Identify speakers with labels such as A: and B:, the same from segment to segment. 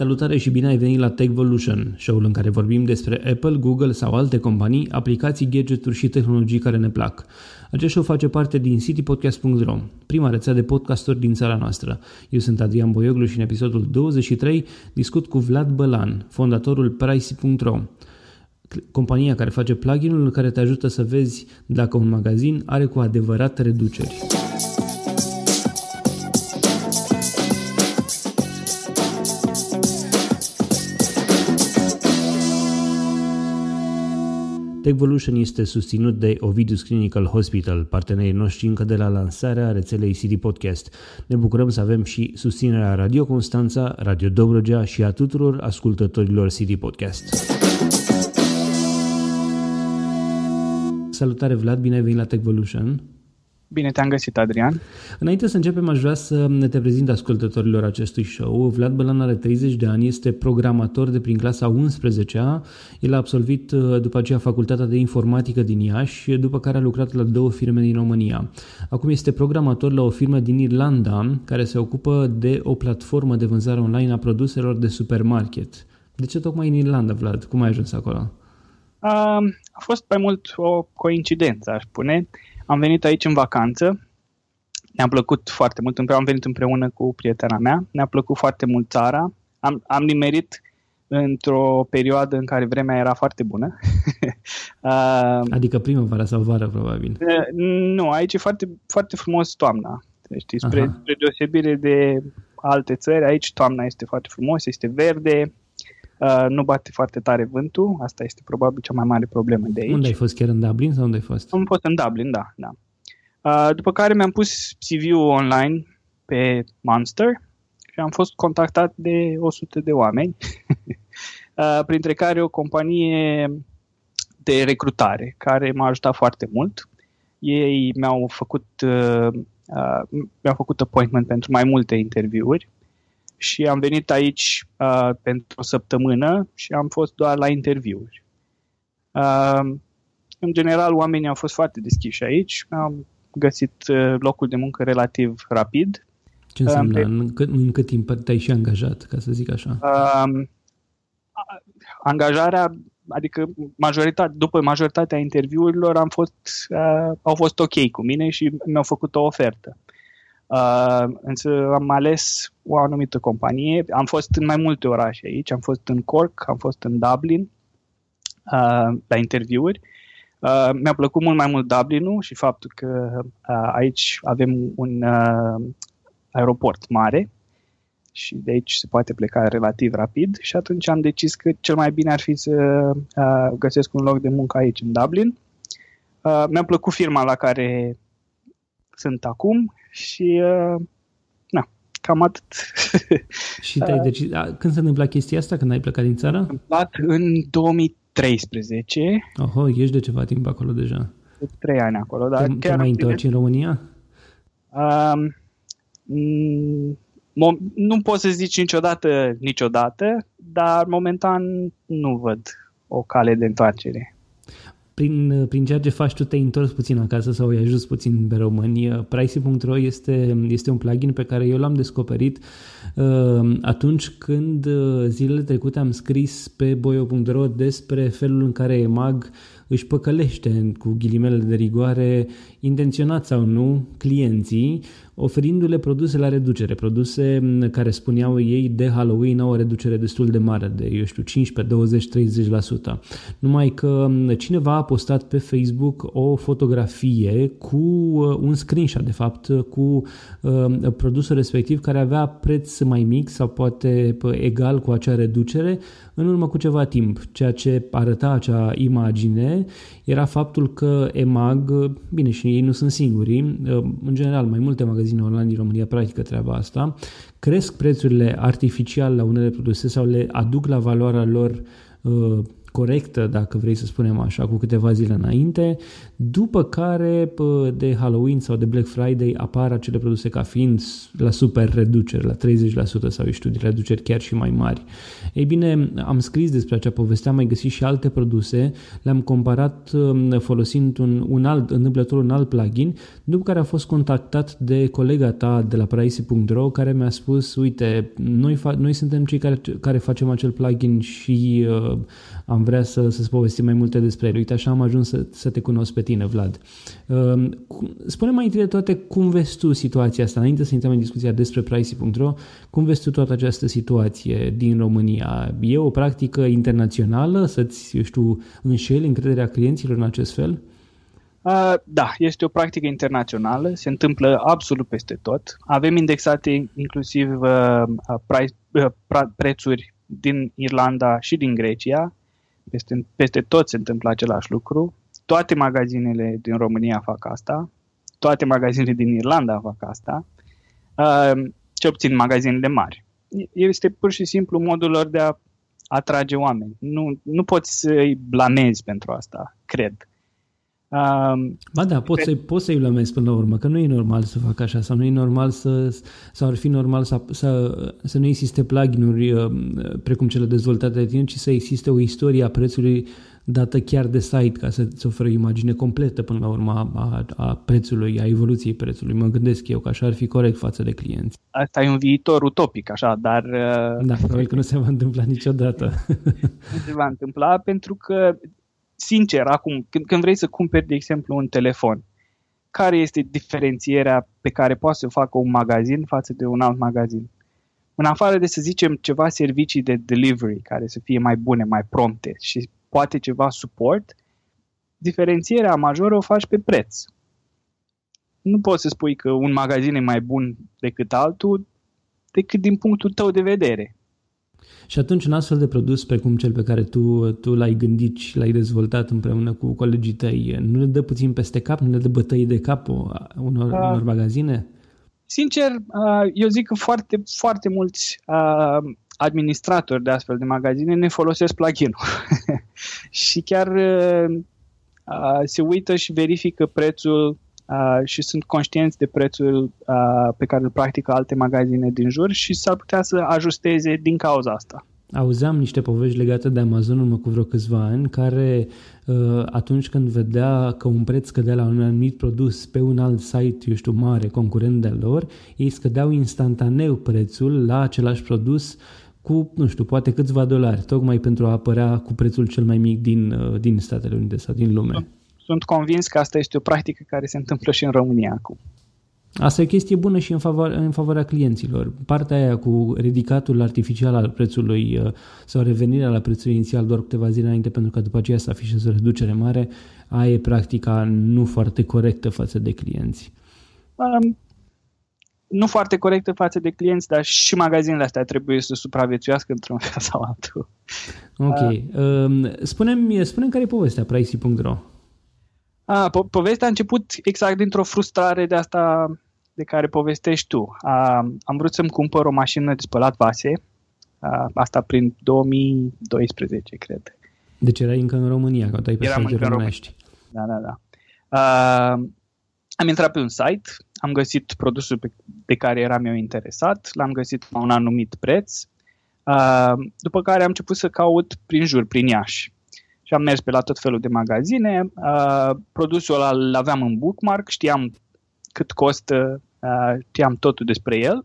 A: Salutare și bine ai venit la Techvolution, show-ul în care vorbim despre Apple, Google sau alte companii, aplicații, gadgeturi și tehnologii care ne plac. Acest show face parte din citypodcast.ro, prima rețea de podcasturi din țara noastră. Eu sunt Adrian Boioglu și în episodul 23 discut cu Vlad Bălan, fondatorul Pricey.ro, compania care face plugin-ul care te ajută să vezi dacă un magazin are cu adevărat reduceri. Techvolution este susținut de Ovidus Clinical Hospital, partenerii noștri încă de la lansarea rețelei CD Podcast. Ne bucurăm să avem și susținerea Radio Constanța, Radio Dobrogea și a tuturor ascultătorilor CD Podcast. Salutare Vlad, bine ai venit la Techvolution!
B: Bine te-am găsit, Adrian.
A: Înainte să începem, aș vrea să ne te prezint ascultătorilor acestui show. Vlad Bălan are 30 de ani, este programator de prin clasa 11-a. El a absolvit uh, după aceea facultatea de informatică din Iași, după care a lucrat la două firme din România. Acum este programator la o firmă din Irlanda, care se ocupă de o platformă de vânzare online a produselor de supermarket. De ce tocmai în Irlanda, Vlad? Cum ai ajuns acolo?
B: A, a fost mai mult o coincidență, aș spune. Am venit aici în vacanță, ne-a plăcut foarte mult, am venit împreună cu prietena mea, ne-a plăcut foarte mult țara, am, am nimerit într-o perioadă în care vremea era foarte bună.
A: adică primăvara sau vara, probabil.
B: Nu, aici e foarte, foarte frumos toamna. Știi, spre, spre deosebire de alte țări, aici toamna este foarte frumos, este verde, uh, nu bate foarte tare vântul, asta este probabil cea mai mare problemă de aici.
A: Unde ai fost, chiar în Dublin sau unde ai fost?
B: Am fost în Dublin, da. da. Uh, după care mi-am pus CV-ul online pe Monster și am fost contactat de 100 de oameni, uh, printre care o companie de recrutare care m-a ajutat foarte mult. Ei mi-au făcut, uh, uh, mi-au făcut appointment pentru mai multe interviuri și am venit aici uh, pentru o săptămână și am fost doar la interviuri. Uh, în general, oamenii au fost foarte deschiși aici. Am găsit uh, locul de muncă relativ rapid.
A: Ce înseamnă? Uh, în, cât, în cât timp te-ai și angajat, ca să zic așa? Uh,
B: angajarea, adică majoritate, după majoritatea interviurilor am fost, uh, au fost ok cu mine și mi-au făcut o ofertă. Uh, însă am ales o anumită companie. Am fost în mai multe orașe aici. Am fost în Cork, am fost în Dublin uh, la interviuri. Uh, mi-a plăcut mult mai mult Dublinul și faptul că uh, aici avem un uh, aeroport mare și de aici se poate pleca relativ rapid și atunci am decis că cel mai bine ar fi să uh, găsesc un loc de muncă aici în Dublin. Uh, mi-a plăcut firma la care sunt acum și uh, na, cam atât.
A: și te-ai uh, decis, când se întâmpla chestia asta, când ai plecat din țară? S-a
B: întâmplat în 2013.
A: Oho, ești de ceva timp acolo deja.
B: De trei ani acolo, dar
A: te, chiar... Te mai întorci în România? Um,
B: nu poți să zici niciodată, niciodată, dar momentan nu văd o cale de întoarcere
A: prin, prin ceea ce faci tu te-ai întors puțin acasă sau ai ajuns puțin pe România. Pricey.ro este, este un plugin pe care eu l-am descoperit uh, atunci când uh, zilele trecute am scris pe boio.ro despre felul în care EMAG își păcălește cu ghilimele de rigoare, intenționat sau nu, clienții, oferindu-le produse la reducere, produse care spuneau ei de Halloween au o reducere destul de mare, de, eu știu, 15, 20, 30%. Numai că cineva a postat pe Facebook o fotografie cu uh, un screenshot, de fapt, cu uh, produsul respectiv care avea preț mai mic sau poate egal cu acea reducere în urmă cu ceva timp. Ceea ce arăta acea imagine era faptul că EMAG, bine și ei nu sunt singuri, uh, în general mai multe magazine online din România practică treaba asta, cresc prețurile artificial la unele produse sau le aduc la valoarea lor uh, corectă, dacă vrei să spunem așa, cu câteva zile înainte, după care de Halloween sau de Black Friday apar acele produse ca fiind la super reduceri, la 30% sau știu, de reduceri chiar și mai mari. Ei bine, am scris despre acea poveste, am mai găsit și alte produse, le-am comparat um, folosind un, un alt, întâmplător un alt plugin, după care a fost contactat de colega ta de la pricey.ro care mi-a spus, uite, noi, fa- noi suntem cei care, care facem acel plugin și uh, am vrea să, să povestim mai multe despre el. Uite, așa am ajuns să, să te cunosc pe tine, Vlad. Uh, spune mai întâi de toate cum vezi tu situația asta, înainte să intrăm în discuția despre pricey.ro, cum vezi tu toată această situație din România? E o practică internațională să-ți, eu știu, înșeli încrederea clienților în acest fel?
B: Uh, da, este o practică internațională, se întâmplă absolut peste tot. Avem indexate inclusiv uh, price, uh, prețuri din Irlanda și din Grecia. Peste, peste tot se întâmplă același lucru. Toate magazinele din România fac asta. Toate magazinele din Irlanda fac asta. Uh, ce obțin magazinele mari. Este pur și simplu modul lor de a atrage oameni. Nu, nu poți să-i blamezi pentru asta, cred.
A: Um, ba da, poți, să, poți să-i lămezi până la urmă, că nu e normal să facă așa sau nu e normal să, sau ar fi normal să, să, să nu existe plugin-uri uh, precum cele dezvoltate de tine, ci să existe o istorie a prețului dată chiar de site ca să-ți oferă o imagine completă până la urmă a, a prețului, a evoluției prețului. Mă gândesc eu că așa ar fi corect față de clienți.
B: Asta e un viitor utopic, așa, dar...
A: Uh, da, probabil că nu se va întâmpla niciodată.
B: nu se va întâmpla pentru că sincer, acum, când, când vrei să cumperi, de exemplu, un telefon, care este diferențierea pe care poate să facă un magazin față de un alt magazin? În afară de, să zicem, ceva servicii de delivery care să fie mai bune, mai prompte și poate ceva suport, diferențierea majoră o faci pe preț. Nu poți să spui că un magazin e mai bun decât altul decât din punctul tău de vedere.
A: Și atunci un astfel de produs precum cel pe care tu, tu l-ai gândit și l-ai dezvoltat împreună cu colegii tăi, nu le dă puțin peste cap, nu le dă bătăi de cap unor, uh, unor magazine?
B: Sincer, uh, eu zic că foarte, foarte mulți uh, administratori de astfel de magazine ne folosesc plugin-ul. și chiar uh, se uită și verifică prețul uh, și sunt conștienți de prețul uh, pe care îl practică alte magazine din jur și s-ar putea să ajusteze din cauza asta.
A: Auzeam niște povești legate de Amazon urmă cu vreo câțiva ani, care uh, atunci când vedea că un preț scădea la un anumit produs pe un alt site, eu știu, mare, concurent de lor, ei scădeau instantaneu prețul la același produs cu, nu știu, poate câțiva dolari, tocmai pentru a apărea cu prețul cel mai mic din, uh, din Statele Unite sau din lume
B: sunt convins că asta este o practică care se întâmplă și în România acum.
A: Asta e o chestie bună și în, favoarea, în favoarea clienților. Partea aia cu ridicatul artificial al prețului uh, sau revenirea la prețul inițial doar câteva zile înainte pentru că după aceea să afișeze o reducere mare, aia e practica nu foarte corectă față de clienți. Um,
B: nu foarte corectă față de clienți, dar și magazinele astea trebuie să supraviețuiască într-un fel sau altul.
A: Ok. Uh, um, spune-mi, spune care e povestea Pricey.ro.
B: A, po- povestea a început exact dintr-o frustrare de asta de care povestești tu. A, am vrut să-mi cumpăr o mașină de spălat vase, a, asta prin 2012, cred.
A: Deci erai încă în România, că ai pe Eram încă românești.
B: Da, da, da. A, am intrat pe un site, am găsit produsul pe, de care eram eu interesat, l-am găsit la un anumit preț, a, după care am început să caut prin jur, prin Iași și am mers pe la tot felul de magazine. Uh, produsul ăla îl aveam în bookmark, știam cât costă, uh, știam totul despre el.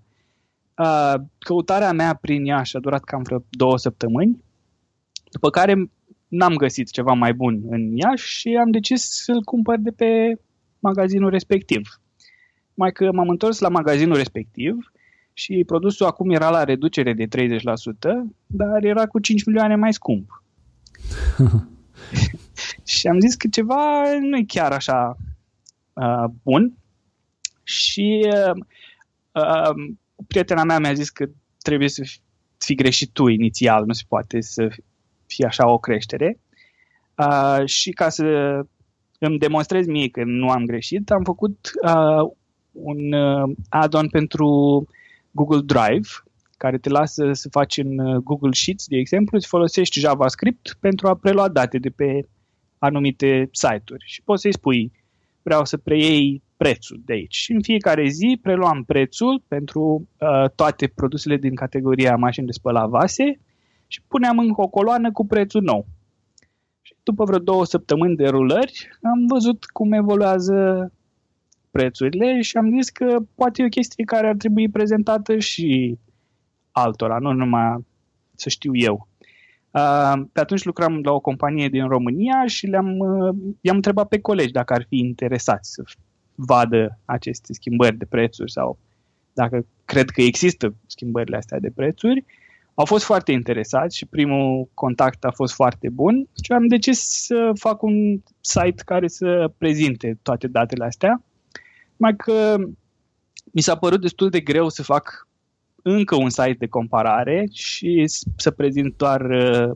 B: Uh, căutarea mea prin ea a durat cam vreo două săptămâni, după care n-am găsit ceva mai bun în Iași și am decis să-l cumpăr de pe magazinul respectiv. Mai că m-am întors la magazinul respectiv și produsul acum era la reducere de 30%, dar era cu 5 milioane mai scump. și am zis că ceva nu e chiar așa uh, bun. Și uh, uh, prietena mea mi-a zis că trebuie să fi greșit tu inițial, nu se poate să fie așa o creștere. Uh, și ca să îmi demonstrez mie că nu am greșit, am făcut uh, un uh, add-on pentru Google Drive care te lasă să faci în uh, Google Sheets, de exemplu, îți folosești JavaScript pentru a prelua date de pe anumite site-uri și poți să-i spui vreau să preiei prețul de aici. Și în fiecare zi preluam prețul pentru uh, toate produsele din categoria mașini de spălat vase și puneam în o coloană cu prețul nou. Și după vreo două săptămâni de rulări am văzut cum evoluează prețurile și am zis că poate e o chestie care ar trebui prezentată și altora, nu numai să știu eu. Uh, pe atunci lucram la o companie din România și le-am, uh, i-am întrebat pe colegi dacă ar fi interesați să vadă aceste schimbări de prețuri sau dacă cred că există schimbările astea de prețuri. Au fost foarte interesați și primul contact a fost foarte bun și am decis să fac un site care să prezinte toate datele astea. Mai că mi s-a părut destul de greu să fac încă un site de comparare și să prezint doar uh,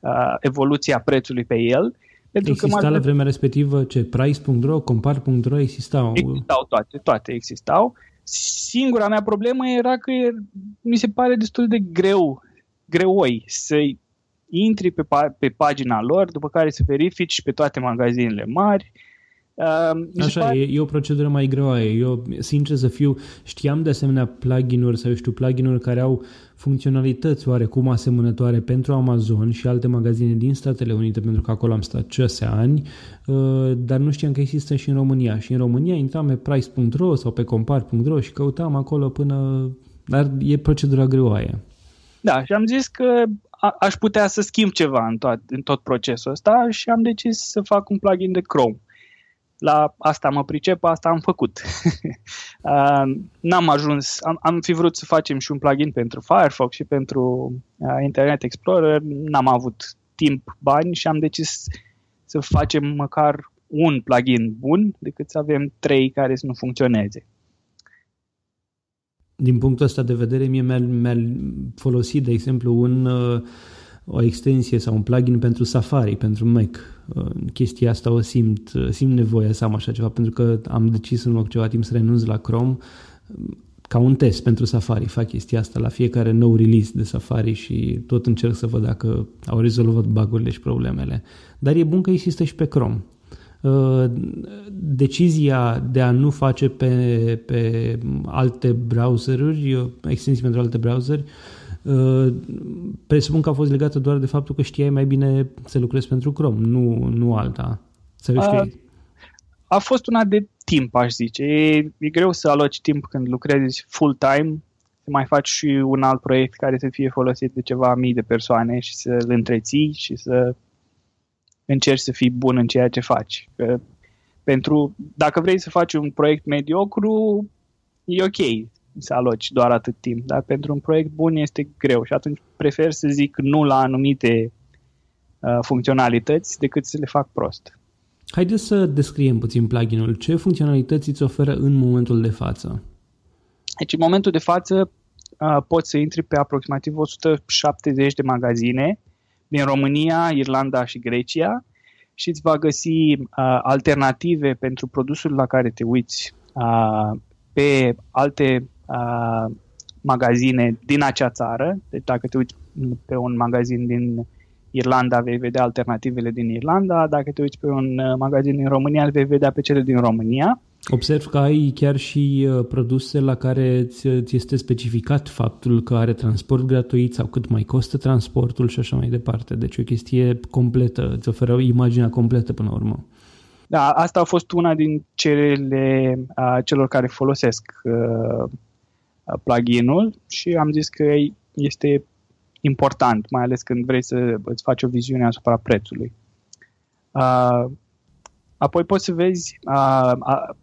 B: uh, evoluția prețului pe el.
A: Pentru Exista că la vremea respectivă ce? Price.ro, compar.ro existau?
B: Existau toate, toate existau. Singura mea problemă era că mi se pare destul de greu, greoi să intri pe, pe pagina lor, după care să verifici pe toate magazinele mari, uh,
A: Uh, Așa, pare... e, e o procedură mai greoaie. Eu, sincer să fiu, știam de asemenea plugin-uri sau, eu știu, plugin-uri care au funcționalități oarecum asemănătoare pentru Amazon și alte magazine din Statele Unite, pentru că acolo am stat 6 ani, uh, dar nu știam că există și în România. Și în România intram pe price.ro sau pe compar.ro și căutam acolo până... Dar e procedura greoaie.
B: Da, și am zis că a, aș putea să schimb ceva în tot, în tot procesul ăsta și am decis să fac un plugin de Chrome la asta mă pricep, asta am făcut. uh, n-am ajuns, am, am fi vrut să facem și un plugin pentru Firefox și pentru uh, Internet Explorer, n-am avut timp, bani și am decis să facem măcar un plugin bun decât să avem trei care să nu funcționeze.
A: Din punctul ăsta de vedere, mie mi-a, mi-a folosit, de exemplu, un, uh, o extensie sau un plugin pentru Safari, pentru Mac chestia asta o simt, simt nevoia să am așa ceva, pentru că am decis în loc ceva timp să renunț la Chrome ca un test pentru Safari. Fac chestia asta la fiecare nou release de Safari și tot încerc să văd dacă au rezolvat bagurile și problemele. Dar e bun că există și pe Chrome. Uh, decizia de a nu face pe, pe alte browseruri, extensii pentru alte browseri, Uh, presupun că a fost legată doar de faptul că știai mai bine să lucrezi pentru Chrome, nu, nu alta. Să a,
B: a fost una de timp, aș zice. E, e greu să aloci timp când lucrezi full-time, să mai faci și un alt proiect care să fie folosit de ceva mii de persoane și să îl întreții și să încerci să fii bun în ceea ce faci. Că pentru, dacă vrei să faci un proiect mediocru, e ok să aloci doar atât timp, dar pentru un proiect bun este greu și atunci prefer să zic nu la anumite uh, funcționalități decât să le fac prost.
A: Haideți să descriem puțin pluginul. Ce funcționalități îți oferă în momentul de față?
B: Deci în momentul de față uh, poți să intri pe aproximativ 170 de magazine din România, Irlanda și Grecia și îți va găsi uh, alternative pentru produsul la care te uiți uh, pe alte uh, magazine din acea țară. Deci dacă te uiți pe un magazin din Irlanda, vei vedea alternativele din Irlanda. Dacă te uiți pe un uh, magazin din România, vei vedea pe cele din România.
A: Observ că ai chiar și uh, produse la care ți, ți este specificat faptul că are transport gratuit sau cât mai costă transportul și așa mai departe. Deci o chestie completă, îți oferă imaginea completă până la urmă.
B: Da, asta a fost una din cele a celor care folosesc uh, pluginul și am zis că este important, mai ales când vrei să îți faci o viziune asupra prețului. Uh, apoi poți să vezi uh, uh,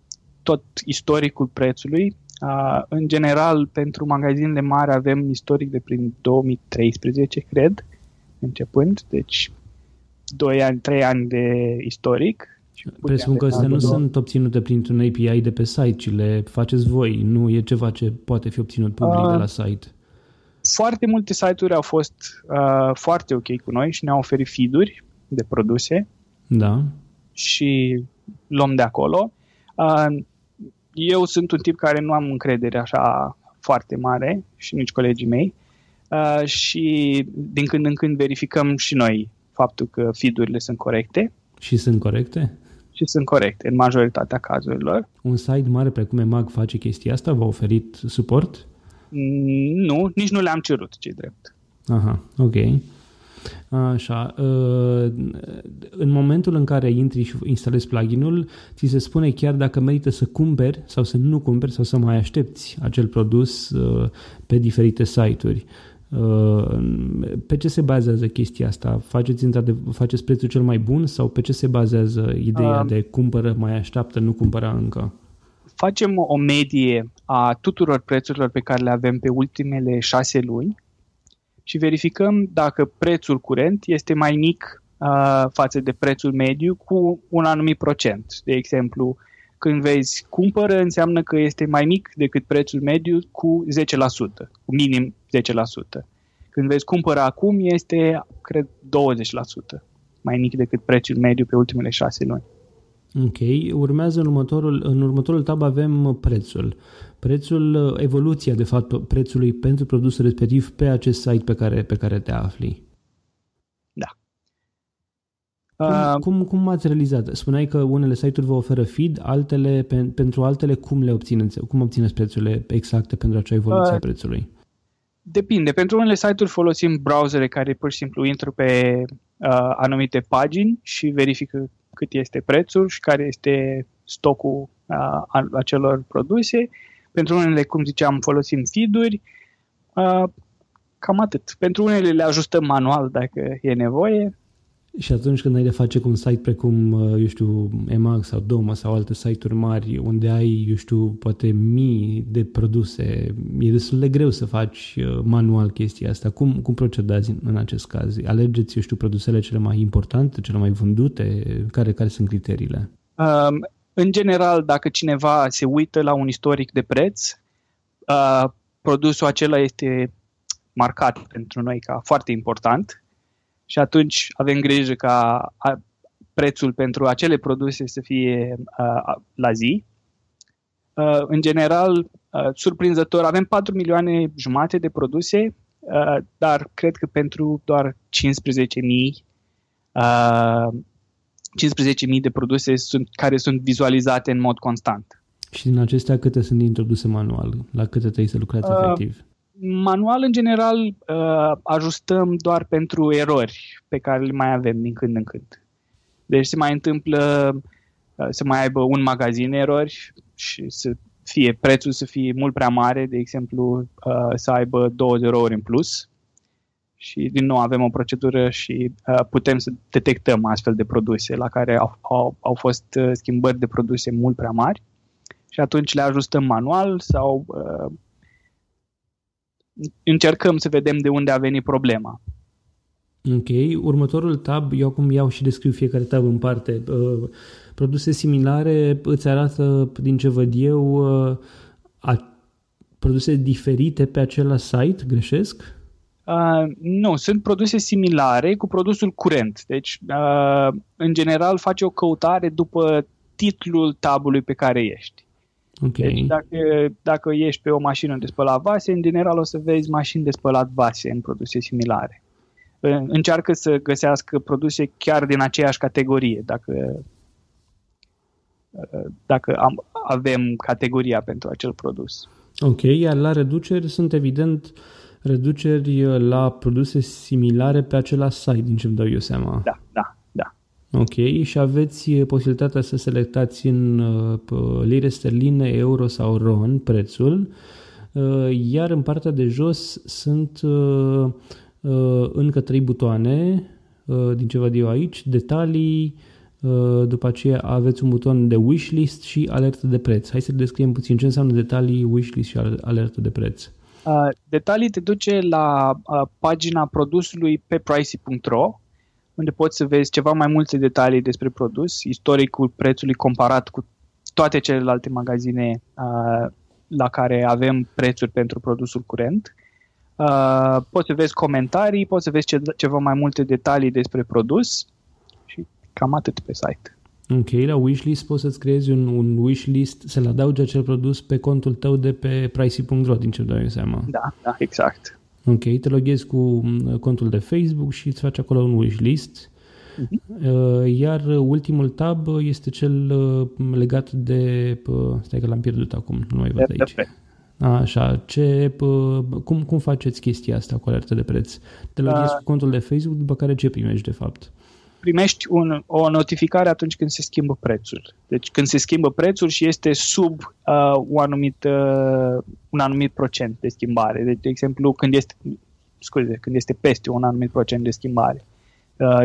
B: tot istoricul prețului. Uh, în general, pentru magazinele mari avem istoric de prin 2013, cred, începând, deci 2 ani, 3 ani de istoric
A: Presupun că astea nu sunt obținute printr-un API de pe site, ci le faceți voi, nu e ceva ce poate fi obținut public uh, de la site.
B: Foarte multe site-uri au fost uh, foarte ok cu noi și ne-au oferit feed-uri de produse.
A: Da.
B: Și luăm de acolo. Uh, eu sunt un tip care nu am încredere așa foarte mare și nici colegii mei uh, și din când în când verificăm și noi faptul că feed-urile sunt corecte.
A: Și sunt corecte?
B: Și sunt corecte în majoritatea cazurilor.
A: Un site mare precum EMAG face chestia asta? V-a oferit suport?
B: Mm, nu, nici nu le-am cerut, ce drept.
A: Aha, ok. Așa, uh, în momentul în care intri și instalezi pluginul, ți se spune chiar dacă merită să cumperi sau să nu cumperi sau să mai aștepți acel produs uh, pe diferite site-uri. Uh, pe ce se bazează chestia asta? Faceți, faceți prețul cel mai bun sau pe ce se bazează ideea uh, de cumpără, mai așteaptă, nu cumpăra încă?
B: Facem o medie a tuturor prețurilor pe care le avem pe ultimele șase luni și verificăm dacă prețul curent este mai mic uh, față de prețul mediu cu un anumit procent. De exemplu, când vezi cumpără, înseamnă că este mai mic decât prețul mediu cu 10%, cu minim 10%. Când vezi cumpără acum, este, cred, 20% mai mic decât prețul mediu pe ultimele șase luni.
A: Ok, urmează în următorul, în următorul tab avem prețul. Prețul, evoluția de fapt prețului pentru produsul respectiv pe acest site pe care, pe care te afli.
B: Da.
A: Cum, uh, cum, cum ați realizat? Spuneai că unele site-uri vă oferă feed, altele, pe, pentru altele cum le obțineți? Cum obțineți prețurile exacte pentru acea evoluție uh, a prețului?
B: Depinde. Pentru unele site-uri folosim browsere care pur și simplu intru pe uh, anumite pagini și verifică cât este prețul și care este stocul uh, acelor produse. Pentru unele, cum ziceam, folosim feed-uri. Uh, cam atât. Pentru unele le ajustăm manual dacă e nevoie.
A: Și atunci când ai de face cu un site precum, uh, eu știu, Emax sau Doma sau alte site-uri mari unde ai, eu știu, poate mii de produse, e destul de greu să faci uh, manual chestia asta. Cum, cum procedați în acest caz? Alegeți, eu știu, produsele cele mai importante, cele mai vândute? Care, care sunt criteriile?
B: Um, în general, dacă cineva se uită la un istoric de preț, uh, produsul acela este marcat pentru noi ca foarte important și atunci avem grijă ca prețul pentru acele produse să fie uh, la zi. Uh, în general, uh, surprinzător, avem 4 milioane jumate de produse, uh, dar cred că pentru doar 15.000 uh, 15.000 de produse sunt, care sunt vizualizate în mod constant.
A: Și din acestea câte sunt introduse manual? La câte trebuie să lucrați uh, efectiv?
B: Manual, în general, uh, ajustăm doar pentru erori pe care le mai avem din când în când. Deci se mai întâmplă uh, să mai aibă un magazin erori și să fie prețul să fie mult prea mare, de exemplu, uh, să aibă două zerouri în plus. Și din nou avem o procedură și putem să detectăm astfel de produse la care au, au, au fost schimbări de produse mult prea mari și atunci le ajustăm manual sau încercăm să vedem de unde a venit problema.
A: Ok, următorul tab, eu acum iau și descriu fiecare tab în parte. Uh, produse similare îți arată, din ce văd eu, uh, a, produse diferite pe același site, greșesc?
B: Uh, nu, sunt produse similare cu produsul curent. Deci, uh, în general, faci o căutare după titlul tabului pe care ești.
A: Okay. Deci
B: dacă, dacă ești pe o mașină de spălat vase, în general o să vezi mașini de spălat vase în produse similare. Încearcă să găsească produse chiar din aceeași categorie, dacă, dacă am, avem categoria pentru acel produs.
A: Ok, iar la reduceri sunt evident reduceri la produse similare pe același site, din ce îmi dau eu seama.
B: Da, da.
A: Ok, și aveți eh, posibilitatea să selectați în uh, lire sterline, euro sau ron prețul, uh, iar în partea de jos sunt uh, uh, încă trei butoane, uh, din ce văd eu aici, detalii, uh, după aceea aveți un buton de wishlist și alertă de preț. Hai să descriem puțin ce înseamnă detalii, wishlist și alertă de preț.
B: Uh, detalii te duce la uh, pagina produsului pe pricey.ro unde poți să vezi ceva mai multe detalii despre produs, istoricul prețului comparat cu toate celelalte magazine uh, la care avem prețuri pentru produsul curent. Uh, poți să vezi comentarii, poți să vezi ce, ceva mai multe detalii despre produs și cam atât pe site.
A: Ok, la wishlist poți să-ți creezi un, un wishlist, să-l adaugi acel produs pe contul tău de pe pricey.ro, din ce dau seama.
B: Da, da, exact.
A: Ok, te loghezi cu mm, contul de Facebook și îți faci acolo un wishlist. Uh-huh. Iar ultimul tab este cel uh, legat de... Uh, stai că l-am pierdut acum, nu mai văd aici. Așa, ce, cum, cum faceți chestia asta cu alertă de preț? Te loghezi uh, cu contul de Facebook, după care ce primești de fapt?
B: Primești un, o notificare atunci când se schimbă prețul. Deci când se schimbă prețul și este sub uh, o anumit, uh, un anumit procent de schimbare. Deci, de exemplu, când este, scuze, când este peste un anumit procent de schimbare. Uh,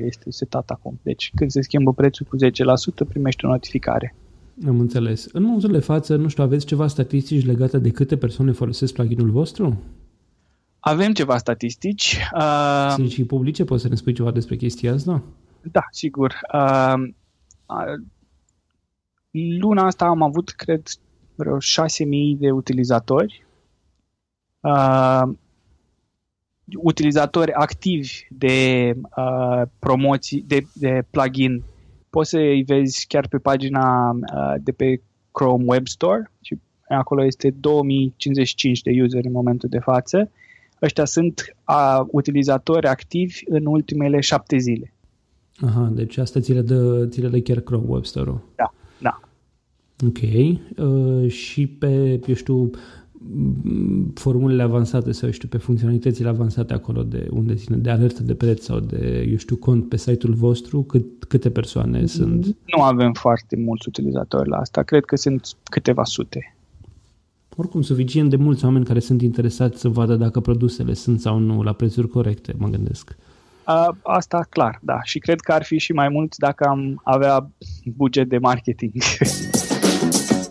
B: 10% este setat acum. Deci când se schimbă prețul cu 10%, primești o notificare.
A: Am înțeles. În momentul de față, nu știu, aveți ceva statistici legate de câte persoane folosesc pluginul vostru?
B: Avem ceva statistici.
A: Uh, Sunt și publice? Poți să ne spui ceva despre chestia asta?
B: Da, sigur. Uh, uh, luna asta am avut, cred, vreo 6.000 de utilizatori. Uh, utilizatori activi de uh, promoții, de, de plugin. Poți să îi vezi chiar pe pagina uh, de pe Chrome Web Store și acolo este 2055 de user în momentul de față ăștia sunt a, utilizatori activi în ultimele șapte zile.
A: Aha, deci asta ți le dă, ți le dă chiar Chrome Web Store-ul.
B: Da, da.
A: Ok. Uh, și pe, eu știu, formulele avansate sau, știu, pe funcționalitățile avansate acolo de unde ține de alertă de preț sau de, eu știu, cont pe site-ul vostru, cât, câte persoane sunt?
B: Nu avem foarte mulți utilizatori la asta. Cred că sunt câteva sute
A: oricum suficient de mulți oameni care sunt interesați să vadă dacă produsele sunt sau nu la prețuri corecte, mă gândesc.
B: A, asta clar, da. Și cred că ar fi și mai mulți dacă am avea buget de marketing.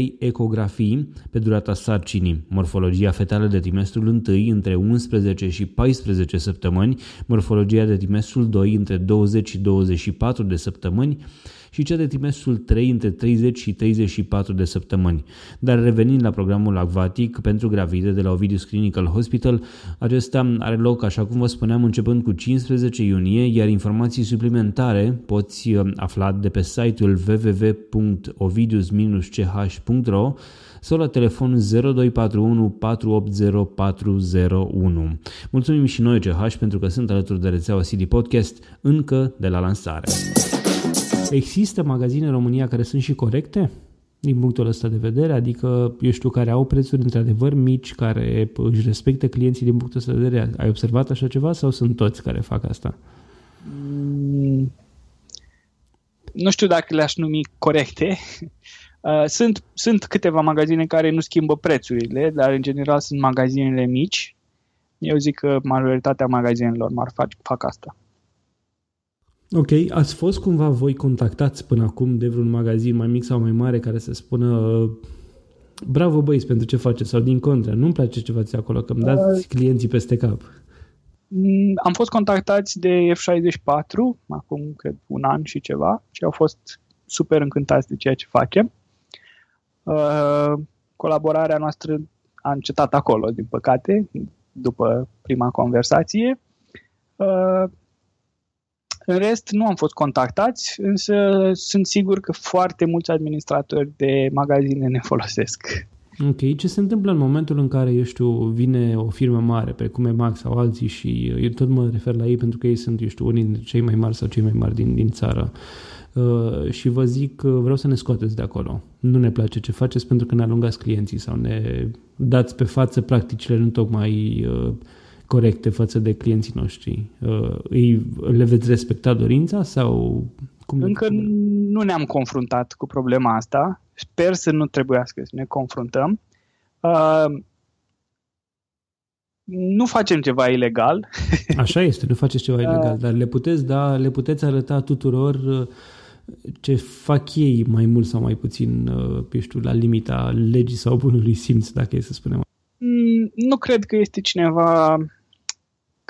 A: trei ecografii pe durata sarcinii. Morfologia fetală de trimestrul 1 între 11 și 14 săptămâni, morfologia de trimestrul 2 între 20 și 24 de săptămâni și cea de trimestrul 3 între 30 și 34 de săptămâni. Dar revenind la programul acvatic pentru gravide de la Ovidius Clinical Hospital, acesta are loc, așa cum vă spuneam, începând cu 15 iunie, iar informații suplimentare poți uh, afla de pe site-ul www.ovidius-ch.ro sau la telefon 0241 480 401. Mulțumim și noi CH pentru că sunt alături de rețeaua CD Podcast încă de la lansare. Există magazine în România care sunt și corecte? din punctul ăsta de vedere, adică, eu știu, care au prețuri într-adevăr mici, care își respectă clienții din punctul ăsta de vedere. Ai observat așa ceva sau sunt toți care fac asta? Mm,
B: nu știu dacă le-aș numi corecte. Uh, sunt, sunt câteva magazine care nu schimbă prețurile, dar în general sunt magazinele mici. Eu zic că majoritatea magazinelor mar fac, fac asta.
A: Ok, ați fost cumva voi contactați până acum de vreun magazin mai mic sau mai mare care să spună bravo băieți pentru ce faceți sau din contră, nu-mi place ce faceți acolo, că îmi dați uh, clienții peste cap.
B: Mm, am fost contactați de F64 acum, cred, un an și ceva și au fost super încântați de ceea ce facem. Uh, colaborarea noastră a încetat acolo, din păcate, după prima conversație. Uh, în rest, nu am fost contactați, însă sunt sigur că foarte mulți administratori de magazine ne folosesc.
A: Ok, ce se întâmplă în momentul în care, eu știu, vine o firmă mare, precum Emax sau alții și eu tot mă refer la ei pentru că ei sunt, eu știu, unii dintre cei mai mari sau cei mai mari din, din țară uh, și vă zic că vreau să ne scoateți de acolo. Nu ne place ce faceți pentru că ne alungați clienții sau ne dați pe față practicile nu tocmai uh, corecte față de clienții noștri. Uh, îi, le veți respecta dorința sau
B: cum Încă nu ne-am confruntat cu problema asta. Sper să nu trebuiască să ne confruntăm. Uh, nu facem ceva ilegal.
A: Așa este, nu faceți ceva ilegal, dar le puteți da, le puteți arăta tuturor uh, ce fac ei mai mult sau mai puțin, uh, eu știu, la limita legii sau bunului simț, dacă e să spunem.
B: Mm, nu cred că este cineva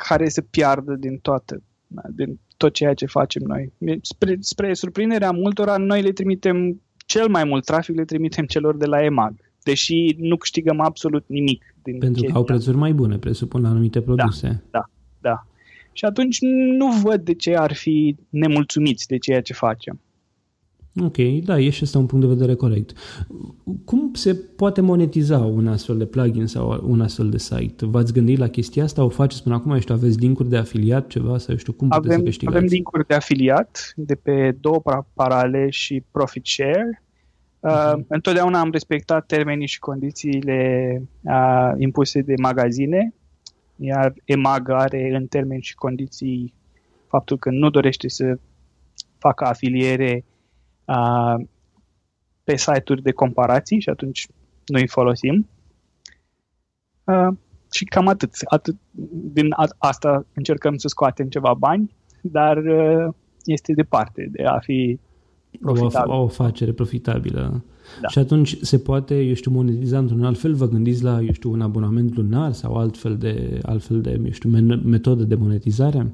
B: care să piardă din toată, din tot ceea ce facem noi. Spre, spre surprinderea multora, noi le trimitem cel mai mult trafic, le trimitem celor de la EMAG, deși nu câștigăm absolut nimic. Din
A: Pentru că au prețuri mai bune, presupun, la anumite produse.
B: Da, da, da. Și atunci nu văd de ce ar fi nemulțumiți de ceea ce facem.
A: Ok, da, e și asta un punct de vedere corect. Cum se poate monetiza un astfel de plugin sau un astfel de site? V-ați gândit la chestia asta? O faceți până acum? Știu, aveți linkuri de afiliat, ceva? Sau știu, cum puteți
B: avem,
A: să câștigați?
B: Avem linkuri de afiliat de pe două parale și profit share. Uh-huh. Uh, întotdeauna am respectat termenii și condițiile uh, impuse de magazine, iar EMAG are în termeni și condiții faptul că nu dorește să facă afiliere pe site-uri de comparații și atunci noi îi folosim. Uh, și cam atât. atât. Din a, asta încercăm să scoatem ceva bani, dar uh, este departe de a fi profitabil.
A: O, o afacere profitabilă. Da. Și atunci se poate, eu știu, monetiza într-un alt fel? Vă gândiți la, eu știu, un abonament lunar sau altfel de, altfel de eu știu, metodă de monetizare?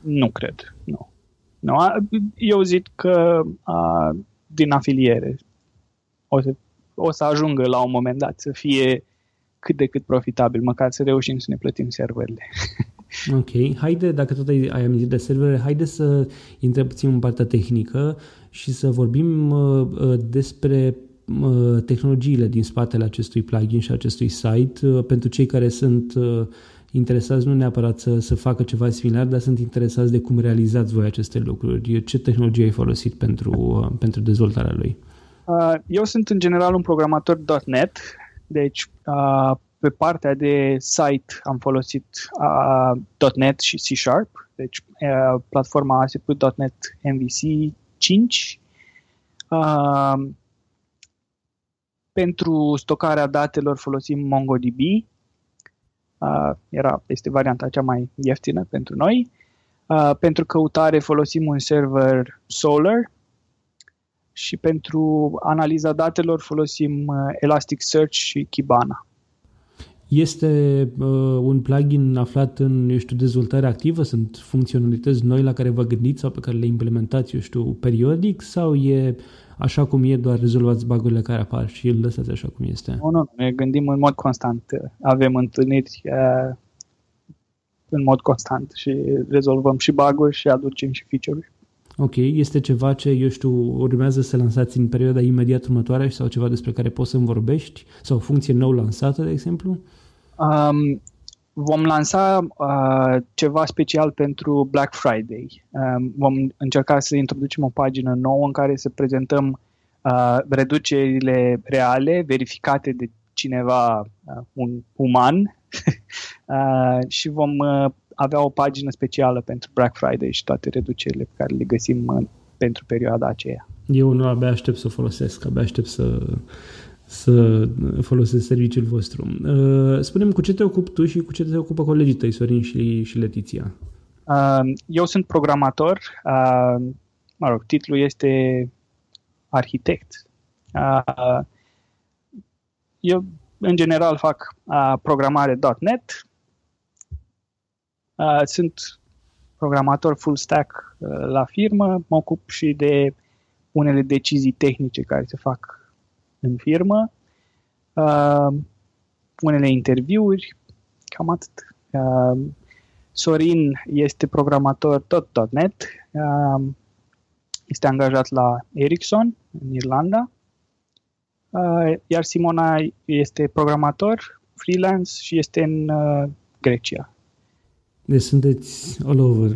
B: Nu cred, nu. Nu? Eu zic că a, din afiliere o să, o să ajungă la un moment dat să fie cât de cât profitabil, măcar să reușim să ne plătim serverele.
A: Ok, haide, dacă tot ai, ai amintit de servere, haide să intrăm puțin în partea tehnică și să vorbim uh, uh, despre uh, tehnologiile din spatele acestui plugin și acestui site uh, pentru cei care sunt uh, interesați nu neapărat să, să facă ceva similar, dar sunt interesați de cum realizați voi aceste lucruri. Ce tehnologie ai folosit pentru, uh, pentru dezvoltarea lui?
B: Uh, eu sunt în general un programator .NET, deci uh, pe partea de site am folosit .NET și C Sharp, deci platforma ASP.NET MVC 5. Pentru stocarea datelor folosim MongoDB, Uh, era, este varianta cea mai ieftină pentru noi. Uh, pentru căutare folosim un server Solar și pentru analiza datelor folosim uh, Elasticsearch și Kibana.
A: Este uh, un plugin aflat în, eu știu, dezvoltare activă? Sunt funcționalități noi la care vă gândiți sau pe care le implementați, eu știu, periodic? Sau e așa cum e, doar rezolvați bagurile care apar și îl lăsați așa cum este?
B: Nu, nu, ne gândim în mod constant. Avem întâlniri uh, în mod constant și rezolvăm și bug și aducem și feature-uri.
A: Ok, este ceva ce, eu știu, urmează să lansați în perioada imediat următoare sau ceva despre care poți să-mi vorbești? Sau o funcție nou lansată, de exemplu?
B: Um, vom lansa uh, ceva special pentru Black Friday. Um, vom încerca să introducem o pagină nouă în care să prezentăm uh, reducerile reale, verificate de cineva, uh, un uman, uh, și vom uh, avea o pagină specială pentru Black Friday și toate reducerile pe care le găsim uh, pentru perioada aceea.
A: Eu nu abia aștept să o folosesc, abia aștept să să folosesc serviciul vostru. Uh, spune cu ce te ocupi tu și cu ce te ocupă colegii tăi, Sorin și, și Letiția?
B: Uh, eu sunt programator. Uh, mă rog, titlul este arhitect. Eu, în general, fac programare .NET. Sunt programator full stack la firmă. Mă ocup și de unele decizii tehnice care se fac în firmă, uh, unele interviuri, cam atât. Uh, Sorin este programator tot .NET, uh, este angajat la Ericsson în Irlanda. uh, iar Simona este programator, freelance și este în uh, Grecia.
A: Deci sunteți all over,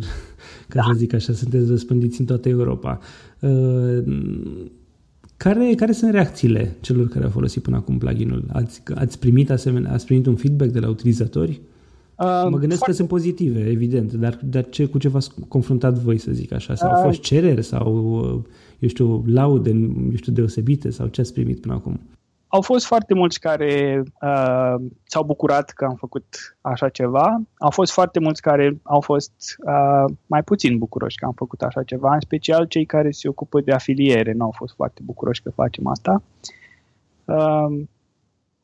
A: ca da. să zic așa, sunteți răspândiți în toată Europa. Uh, care, care sunt reacțiile celor care au folosit până acum pluginul? Ați, ați primit asemenea, ați primit un feedback de la utilizatori? Uh, mă gândesc foarte... că sunt pozitive, evident, dar, dar ce, cu ce v-ați confruntat voi, să zic așa? Sau uh, au fost cereri sau, eu știu, laude, eu știu, deosebite sau ce ați primit până acum?
B: Au fost foarte mulți care uh, s-au bucurat că am făcut așa ceva. Au fost foarte mulți care au fost uh, mai puțin bucuroși că am făcut așa ceva, în special cei care se ocupă de afiliere nu au fost foarte bucuroși că facem asta. Uh,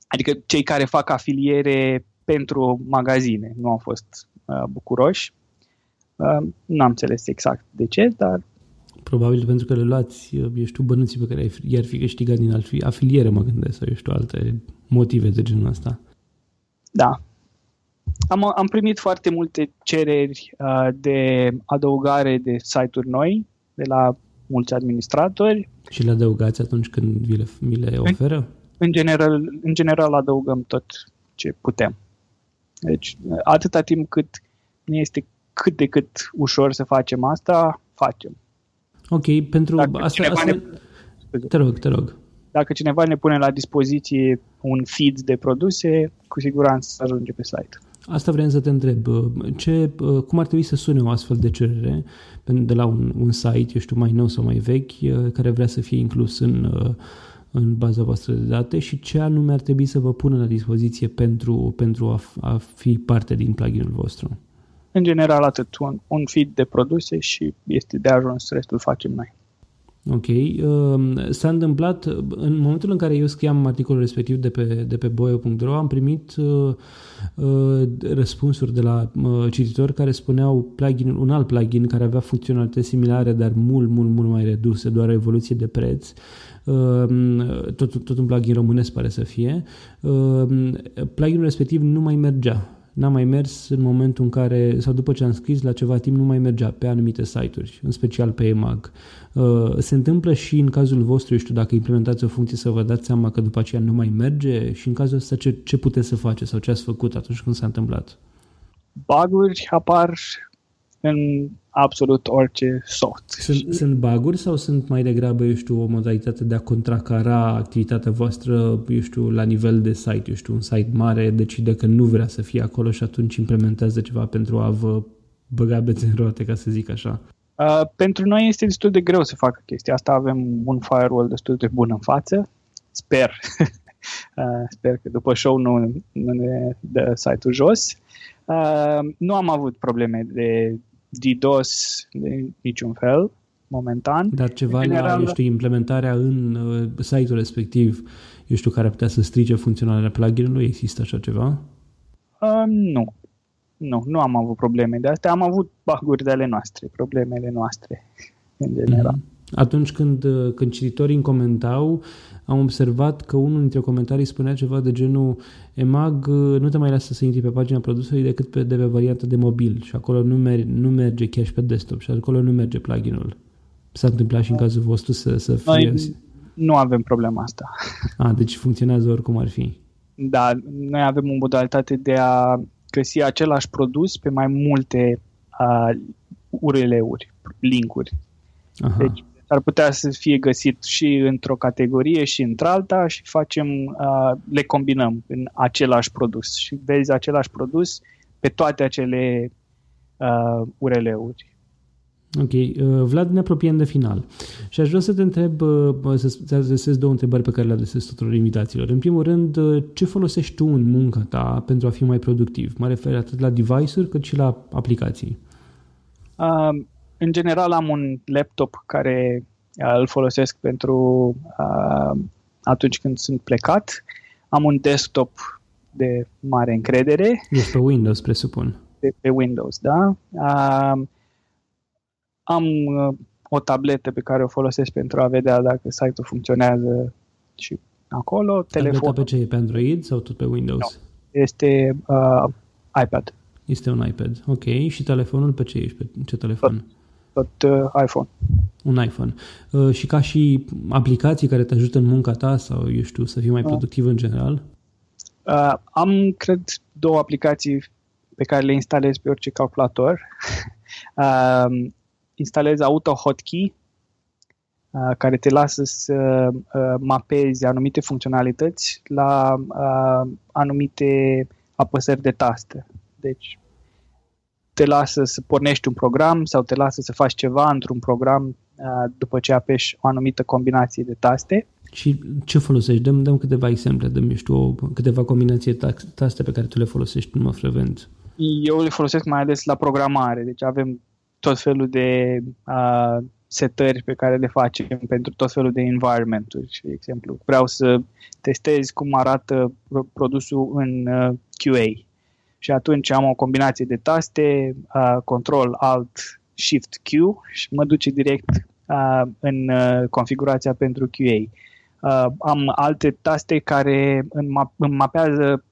B: adică cei care fac afiliere pentru magazine nu au fost uh, bucuroși. Uh, nu am înțeles exact de ce, dar
A: Probabil pentru că le luați, eu știu, bănuții pe care i-ar fi câștigat din afiliere, mă gândesc, sau eu știu, alte motive de genul ăsta.
B: Da. Am, am primit foarte multe cereri uh, de adăugare de site-uri noi de la mulți administratori.
A: Și le adăugați atunci când vi le, vi le oferă? În,
B: în, general, în general adăugăm tot ce putem. Deci, atâta timp cât nu este cât de cât ușor să facem asta, facem.
A: Ok, pentru Dacă asta... asta... Ne... Te rog, te rog.
B: Dacă cineva ne pune la dispoziție un feed de produse, cu siguranță ajunge pe site.
A: Asta vreau să te întreb. Ce, cum ar trebui să sune o astfel de cerere de la un, un site, eu știu, mai nou sau mai vechi, care vrea să fie inclus în, în baza voastră de date și ce anume ar trebui să vă pună la dispoziție pentru, pentru a, a fi parte din pluginul vostru?
B: În general atât, un, un feed de produse și este de ajuns, restul facem noi.
A: Ok. Uh, s-a întâmplat, în momentul în care eu scriam articolul respectiv de pe, de pe boio.ro, am primit uh, uh, răspunsuri de la uh, cititori care spuneau plugin, un alt plugin care avea funcționalități similare, dar mult, mult, mult mai reduse, doar o evoluție de preț. Uh, tot, tot un plugin românesc pare să fie. Uh, pluginul respectiv nu mai mergea n-a mai mers în momentul în care, sau după ce am scris, la ceva timp nu mai mergea pe anumite site-uri, în special pe EMAG. Uh, se întâmplă și în cazul vostru, eu știu, dacă implementați o funcție să vă dați seama că după aceea nu mai merge și în cazul ăsta ce, ce puteți să faceți sau ce ați făcut atunci când s-a întâmplat?
B: Buguri apar în absolut orice soft.
A: Sunt, sunt baguri sau sunt mai degrabă, eu știu, o modalitate de a contracara activitatea voastră, eu știu, la nivel de site, eu știu, un site mare decide că nu vrea să fie acolo și atunci implementează ceva pentru a vă băga bețe în roate, ca să zic așa?
B: Uh, pentru noi este destul de greu să facă chestia asta. Avem un firewall destul de bun în față. Sper. uh, sper că după show nu, nu ne dă site-ul jos. Uh, nu am avut probleme de DDoS de niciun fel, momentan.
A: Dar ceva în general, la, eu știu, implementarea în uh, site-ul respectiv, eu știu, care putea să strice funcționarea plugin-ului, există așa ceva?
B: Uh, nu. Nu, nu am avut probleme de astea. Am avut bug de ale noastre, problemele noastre, în general. Mm-hmm.
A: Atunci când, uh, când cititorii îmi comentau, am observat că unul dintre comentarii spunea ceva de genul EMAG uh, nu te mai lasă să intri pe pagina produsului decât pe, de pe varianta de mobil și acolo nu, mer- nu merge cache pe desktop și acolo nu merge pluginul. S-a întâmplat și în cazul vostru să, să fie... Noi
B: nu avem problema asta.
A: A, deci funcționează oricum ar fi.
B: Da, noi avem o modalitate de a găsi același produs pe mai multe uh, URL-uri, linkuri. Aha. Deci ar putea să fie găsit și într-o categorie și într-alta și facem, uh, le combinăm în același produs și vezi același produs pe toate acele uh, URL-uri.
A: Ok. Uh, Vlad, ne apropiem de final. Și aș vrea să te întreb, uh, să adresez două întrebări pe care le adresez tuturor invitațiilor. În primul rând, uh, ce folosești tu în munca ta pentru a fi mai productiv? Mă refer atât la device-uri cât și la aplicații.
B: Uh, în general am un laptop care uh, îl folosesc pentru uh, atunci când sunt plecat. Am un desktop de mare încredere.
A: Este pe Windows, presupun.
B: De pe Windows, da. Uh, am uh, o tabletă pe care o folosesc pentru a vedea dacă site-ul funcționează și acolo.
A: Telefonul. pe ce e? Pe Android sau tot pe Windows? No.
B: Este uh, iPad.
A: Este un iPad, ok. Și telefonul pe ce ești? Pe ce telefon?
B: Tot, tot uh, iPhone.
A: Un iPhone. Uh, și ca și aplicații care te ajută în munca ta sau, eu știu, să fii mai productiv în general?
B: Uh, am, cred, două aplicații pe care le instalez pe orice calculator. uh, instalez Auto Hotkey, uh, care te lasă să uh, mapezi anumite funcționalități la uh, anumite apăsări de tastă. Deci te lasă să pornești un program sau te lasă să faci ceva într-un program uh, după ce apeși o anumită combinație de taste.
A: Și ce folosești? Dăm, dăm câteva exemple, dăm, eu știu, o, câteva combinații de taste pe care tu le folosești în mod frecvent.
B: Eu le folosesc mai ales la programare, deci avem tot felul de uh, setări pe care le facem pentru tot felul de environment-uri. De exemplu, vreau să testez cum arată produsul în uh, QA și atunci am o combinație de taste, uh, Control, Alt, Shift, Q și mă duce direct uh, în uh, configurația pentru QA. Uh, am alte taste care îmi, map- îmi mapează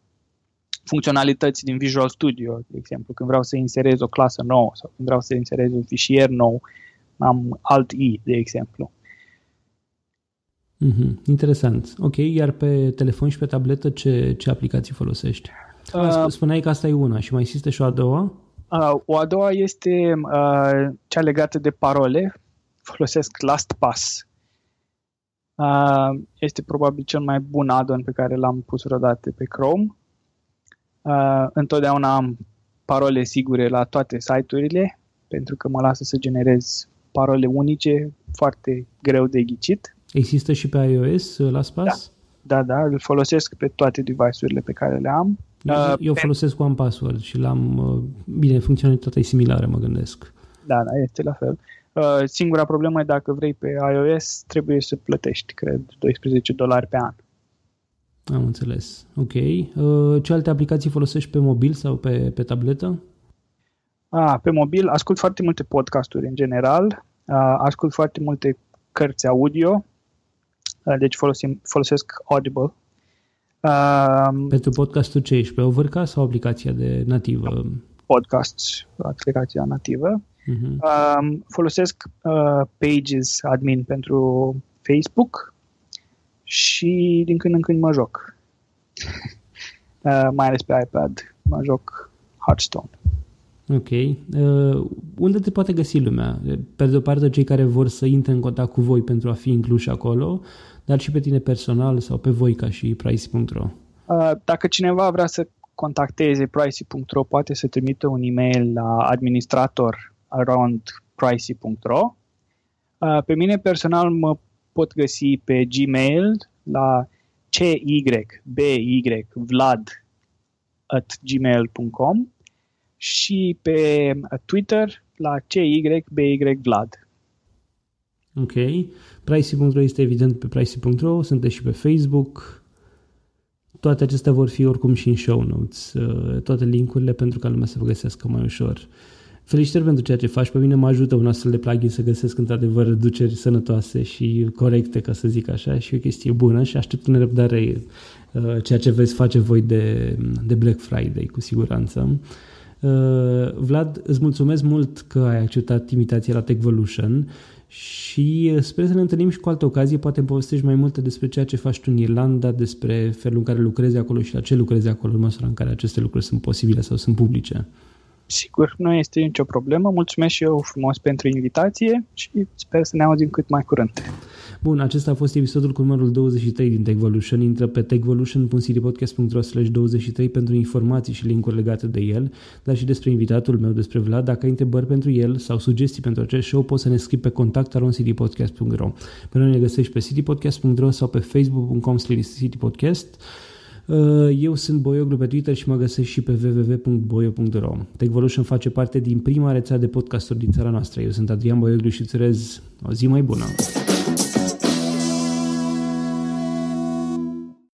B: funcționalități din Visual Studio, de exemplu, când vreau să inserez o clasă nouă sau când vreau să inserez un fișier nou, am Alt-I, de exemplu.
A: Mm-hmm. Interesant. Ok, iar pe telefon și pe tabletă ce, ce aplicații folosești? Uh, Spuneai că asta e una și mai există și o a doua?
B: Uh, o a doua este uh, cea legată de parole. Folosesc LastPass. Uh, este probabil cel mai bun add-on pe care l-am pus vreodată pe Chrome. Uh, întotdeauna am parole sigure la toate site-urile pentru că mă lasă să generez parole unice, foarte greu de ghicit.
A: Există și pe iOS LastPass?
B: Da, da, da îl folosesc pe toate device-urile pe care le am.
A: Uh, eu folosesc One Password și l-am, uh, bine, funcționalitatea e similară, mă gândesc.
B: Da, da, este la fel. Uh, singura problemă e dacă vrei pe iOS, trebuie să plătești, cred, 12 dolari pe an.
A: Am înțeles. Ok. Ce alte aplicații folosești pe mobil sau pe, pe tabletă?
B: Ah, pe mobil ascult foarte multe podcasturi în general, ascult foarte multe cărți audio, deci folosim, folosesc Audible
A: Uh, Pentru podcastul ce ești? Pe Overcast sau aplicația de nativă?
B: Podcast, aplicația nativă. Uh-huh. Uh, folosesc uh, Pages admin pentru Facebook și din când în când mă joc. uh, mai ales pe iPad mă joc Hearthstone.
A: Ok. Uh, unde te poate găsi lumea? Pe de o parte, cei care vor să intre în contact cu voi pentru a fi incluși acolo, dar și pe tine personal sau pe voi ca și Pricey.ro.
B: Uh, dacă cineva vrea să contacteze Pricey.ro, poate să trimită un e-mail la administrator around Pricey.ro. Uh, pe mine personal mă pot găsi pe Gmail la cybyvlad at gmail.com și pe Twitter la cybyvlad.
A: Ok. Pricey.ro este evident pe Pricey.ro, sunteți și pe Facebook. Toate acestea vor fi oricum și în show notes, uh, toate linkurile pentru ca lumea să vă găsească mai ușor. Felicitări pentru ceea ce faci. Pe mine mă ajută un astfel de plugin să găsesc într-adevăr reduceri sănătoase și corecte, ca să zic așa, și o chestie bună și aștept în nerăbdare uh, ceea ce veți face voi de, de Black Friday, cu siguranță. Uh, Vlad, îți mulțumesc mult că ai acceptat invitația la Techvolution și uh, sper să ne întâlnim și cu altă ocazie, poate povestești mai multe despre ceea ce faci tu în Irlanda, despre felul în care lucrezi acolo și la ce lucrezi acolo, în măsura în care aceste lucruri sunt posibile sau sunt publice.
B: Sigur, nu este nicio problemă. Mulțumesc și eu frumos pentru invitație și sper să ne auzim cât mai curând.
A: Bun, acesta a fost episodul cu numărul 23 din Techvolution. Intră pe techvolution.citypodcast.ro 23 pentru informații și linkuri legate de el, dar și despre invitatul meu, despre Vlad. Dacă ai întrebări pentru el sau sugestii pentru acest show, poți să ne scrii pe contact citypodcast.ro. Pe noi ne găsești pe citypodcast.ro sau pe facebook.com citypodcast. Uh, eu sunt Boioglu pe Twitter și mă găsesc și pe www.boio.ro. Techvolution face parte din prima rețea de podcasturi din țara noastră. Eu sunt Adrian Boioglu și îți urez o zi mai bună.